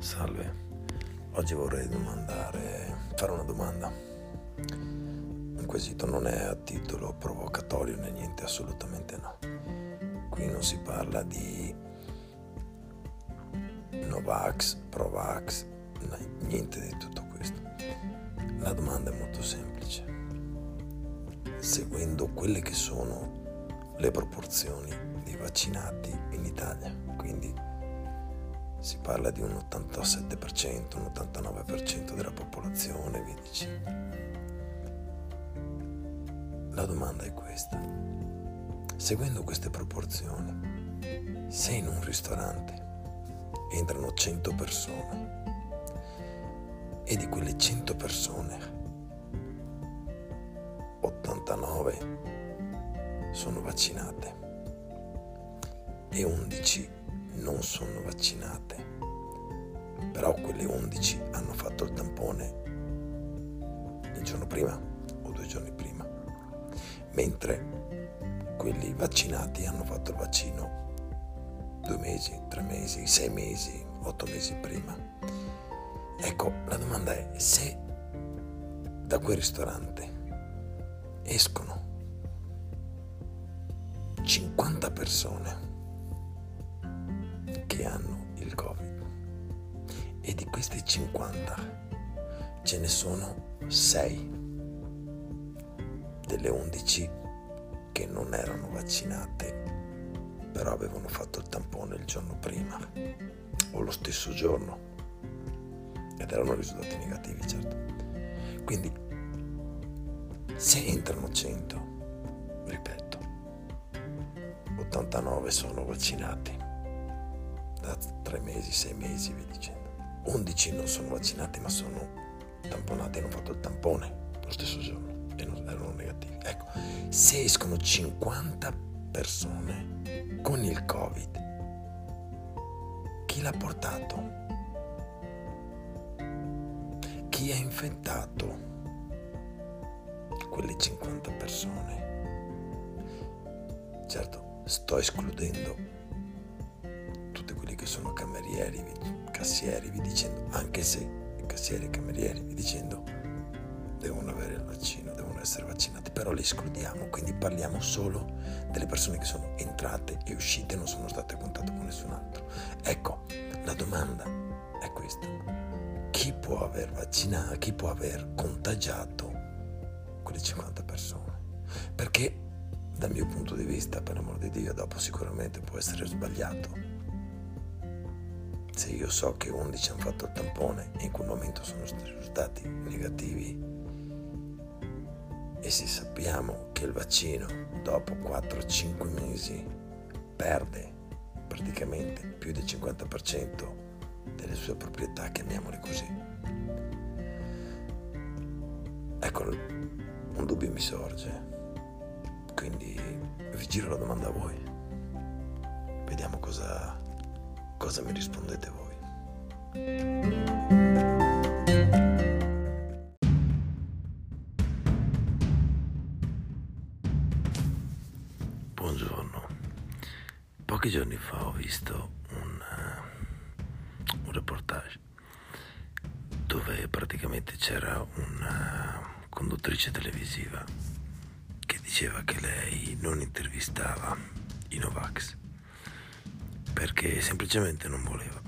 Salve, oggi vorrei fare una domanda. Un quesito non è a titolo provocatorio né niente, assolutamente no. Qui non si parla di Novax, Provax, niente di tutto questo. La domanda è molto semplice. Seguendo quelle che sono le proporzioni di vaccinati in Italia, quindi si parla di un 87%, un 89% della popolazione, via dicendo. La domanda è questa. Seguendo queste proporzioni, se in un ristorante entrano 100 persone e di quelle 100 persone 89 sono vaccinate e 11 non sono vaccinate, però quelle 11 hanno fatto il tampone il giorno prima o due giorni prima, mentre quelli vaccinati hanno fatto il vaccino due mesi, tre mesi, sei mesi, otto mesi prima. Ecco, la domanda è se da quel ristorante escono 50 persone che hanno il Covid. E di questi 50 ce ne sono 6 delle 11 che non erano vaccinate, però avevano fatto il tampone il giorno prima o lo stesso giorno ed erano risultati negativi, certo. Quindi se entrano 100, ripeto, 89 sono vaccinati da tre mesi, sei mesi, vi dicendo. 11 non sono vaccinati ma sono tamponati hanno fatto il tampone lo stesso giorno e non erano negativi. Ecco, se escono 50 persone con il Covid, chi l'ha portato? Chi ha infettato quelle 50 persone? Certo, sto escludendo che sono camerieri, cassieri, vi dicendo, anche se cassieri e camerieri, vi dicendo, devono avere il vaccino, devono essere vaccinati, però li escludiamo, quindi parliamo solo delle persone che sono entrate e uscite, non sono state a contatto con nessun altro. Ecco, la domanda è questa. Chi può aver vaccinato, chi può aver contagiato quelle 50 persone? Perché dal mio punto di vista, per l'amor di Dio, dopo sicuramente può essere sbagliato, se io so che 11 hanno fatto il tampone e in quel momento sono risultati negativi e se sappiamo che il vaccino dopo 4-5 mesi perde praticamente più del 50% delle sue proprietà, chiamiamole così. Ecco, un dubbio mi sorge, quindi vi giro la domanda a voi. Vediamo cosa Cosa mi rispondete voi? Buongiorno. Pochi giorni fa ho visto un, uh, un reportage dove praticamente c'era una conduttrice televisiva che diceva che lei non intervistava i Novax perché semplicemente non voleva.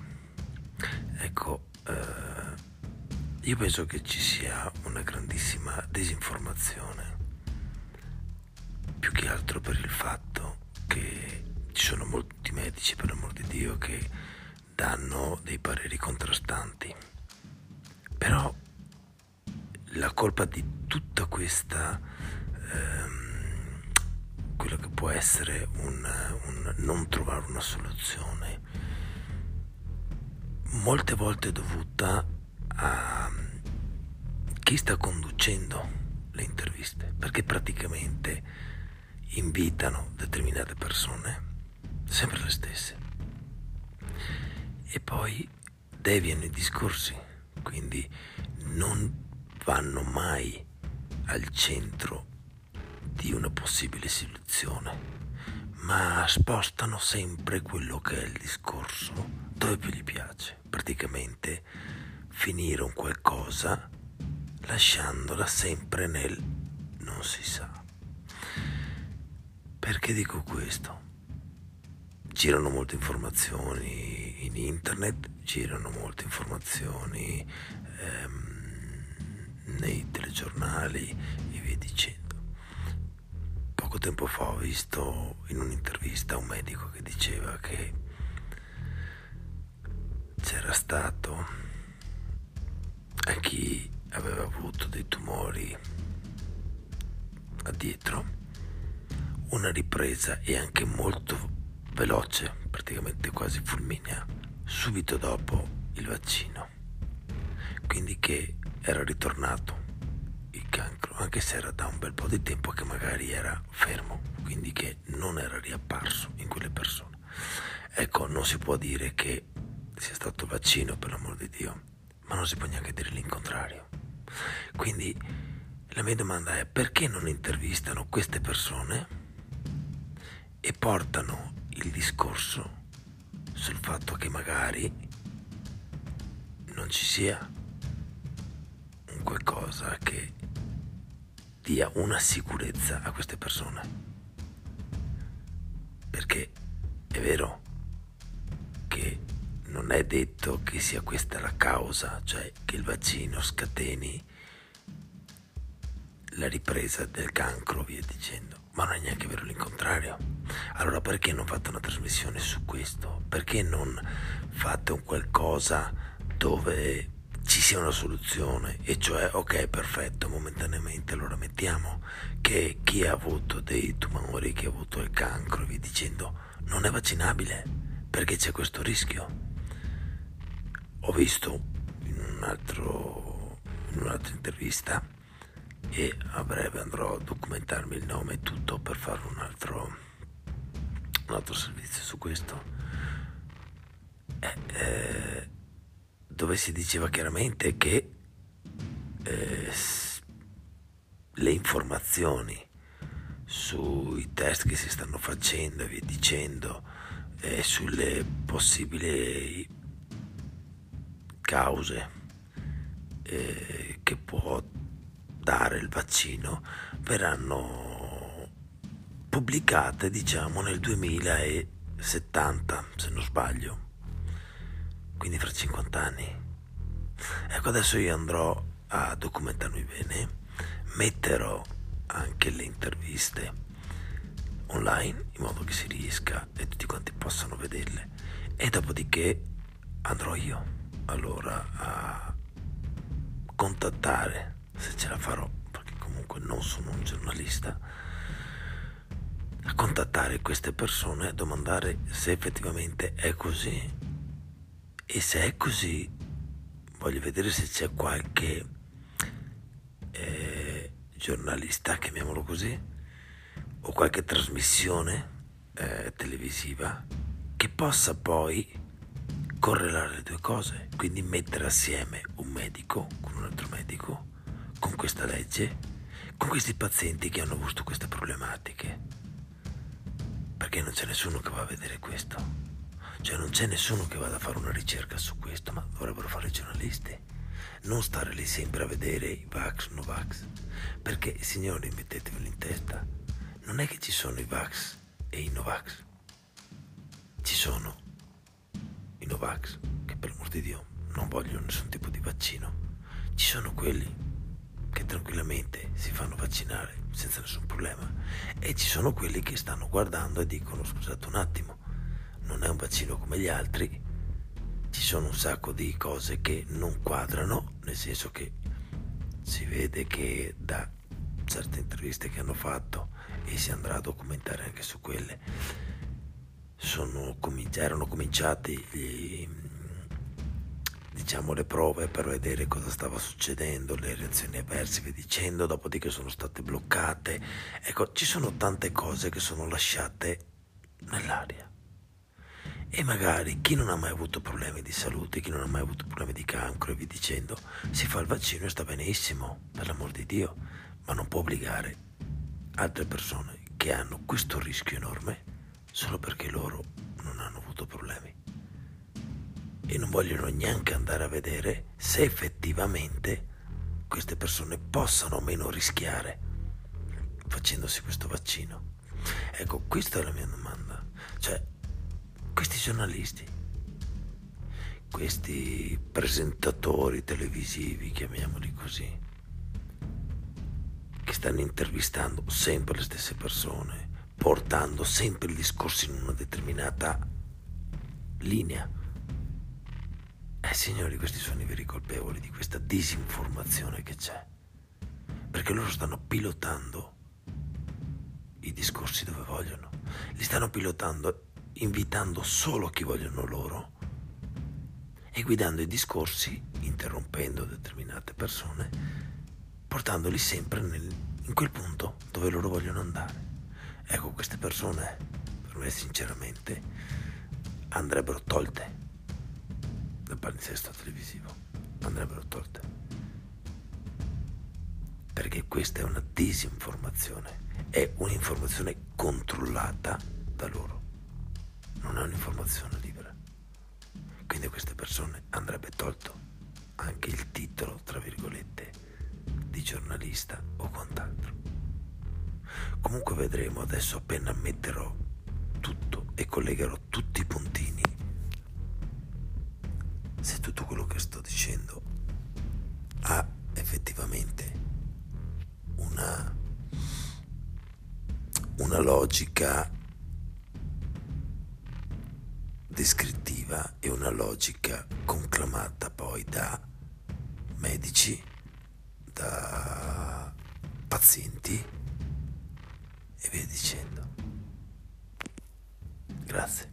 Ecco, eh, io penso che ci sia una grandissima disinformazione, più che altro per il fatto che ci sono molti medici, per l'amor di Dio, che danno dei pareri contrastanti. Però la colpa di tutta questa... Ehm, quello che può essere un, un non trovare una soluzione, molte volte dovuta a chi sta conducendo le interviste, perché praticamente invitano determinate persone, sempre le stesse, e poi deviano i discorsi, quindi non vanno mai al centro di una possibile soluzione, ma spostano sempre quello che è il discorso dove più gli piace. Praticamente finire un qualcosa lasciandola sempre nel non si sa. Perché dico questo? Girano molte informazioni in internet, girano molte informazioni ehm, nei telegiornali e via dicendo poco tempo fa ho visto in un'intervista un medico che diceva che c'era stato a chi aveva avuto dei tumori a dietro una ripresa e anche molto veloce, praticamente quasi fulminea, subito dopo il vaccino. Quindi che era ritornato cancro, anche se era da un bel po' di tempo che magari era fermo, quindi che non era riapparso in quelle persone. Ecco, non si può dire che sia stato vaccino, per l'amor di Dio, ma non si può neanche dire l'incontrario. Quindi la mia domanda è perché non intervistano queste persone e portano il discorso sul fatto che magari non ci sia un qualcosa che dia una sicurezza a queste persone. Perché è vero che non è detto che sia questa la causa, cioè che il vaccino scateni la ripresa del cancro, via dicendo, ma non è neanche vero l'incontrario. Allora perché non fate una trasmissione su questo? Perché non fate un qualcosa dove sia una soluzione e cioè ok perfetto momentaneamente allora mettiamo che chi ha avuto dei tumori che ha avuto il cancro vi dicendo non è vaccinabile perché c'è questo rischio. Ho visto in, un altro, in un'altra intervista e a breve andrò a documentarmi il nome e tutto per fare un altro, un altro servizio su questo. Eh, eh, dove si diceva chiaramente che eh, le informazioni sui test che si stanno facendo e via dicendo, eh, sulle possibili cause eh, che può dare il vaccino verranno pubblicate diciamo nel 2070 se non sbaglio quindi fra 50 anni. Ecco, adesso io andrò a documentarmi bene, metterò anche le interviste online in modo che si riesca e tutti quanti possano vederle e dopodiché andrò io allora a contattare se ce la farò perché comunque non sono un giornalista a contattare queste persone a domandare se effettivamente è così e se è così, voglio vedere se c'è qualche eh, giornalista, chiamiamolo così, o qualche trasmissione eh, televisiva che possa poi correlare le due cose, quindi mettere assieme un medico con un altro medico, con questa legge, con questi pazienti che hanno avuto queste problematiche. Perché non c'è nessuno che va a vedere questo. Cioè non c'è nessuno che vada a fare una ricerca su questo, ma dovrebbero fare i giornalisti. Non stare lì sempre a vedere i Vax, no Vax. Perché, signori, mettetevelo in testa, non è che ci sono i Vax e i Novax. Ci sono i Novax, che per l'amor di Dio non vogliono nessun tipo di vaccino. Ci sono quelli che tranquillamente si fanno vaccinare senza nessun problema. E ci sono quelli che stanno guardando e dicono scusate un attimo, non è un vaccino come gli altri, ci sono un sacco di cose che non quadrano, nel senso che si vede che da certe interviste che hanno fatto e si andrà a documentare anche su quelle, sono, erano cominciati gli, diciamo le prove per vedere cosa stava succedendo, le reazioni avverse, via dicendo, dopodiché sono state bloccate. Ecco, ci sono tante cose che sono lasciate nell'aria. E magari chi non ha mai avuto problemi di salute, chi non ha mai avuto problemi di cancro e via dicendo, si fa il vaccino e sta benissimo, per l'amor di Dio, ma non può obbligare altre persone che hanno questo rischio enorme solo perché loro non hanno avuto problemi e non vogliono neanche andare a vedere se effettivamente queste persone possano o meno rischiare facendosi questo vaccino. Ecco, questa è la mia domanda. Cioè, questi giornalisti, questi presentatori televisivi, chiamiamoli così, che stanno intervistando sempre le stesse persone, portando sempre il discorso in una determinata linea. Eh signori, questi sono i veri colpevoli di questa disinformazione che c'è. Perché loro stanno pilotando i discorsi dove vogliono. Li stanno pilotando invitando solo chi vogliono loro e guidando i discorsi, interrompendo determinate persone, portandoli sempre nel, in quel punto dove loro vogliono andare. Ecco, queste persone, per me sinceramente, andrebbero tolte dal palinsesto televisivo. Andrebbero tolte. Perché questa è una disinformazione è un'informazione controllata da loro, è un'informazione libera. Quindi a queste persone andrebbe tolto anche il titolo, tra virgolette, di giornalista o quant'altro. Comunque vedremo adesso appena metterò tutto e collegherò tutti i puntini se tutto quello che sto dicendo ha effettivamente una una logica descrittiva e una logica conclamata poi da medici, da pazienti e via dicendo. Grazie.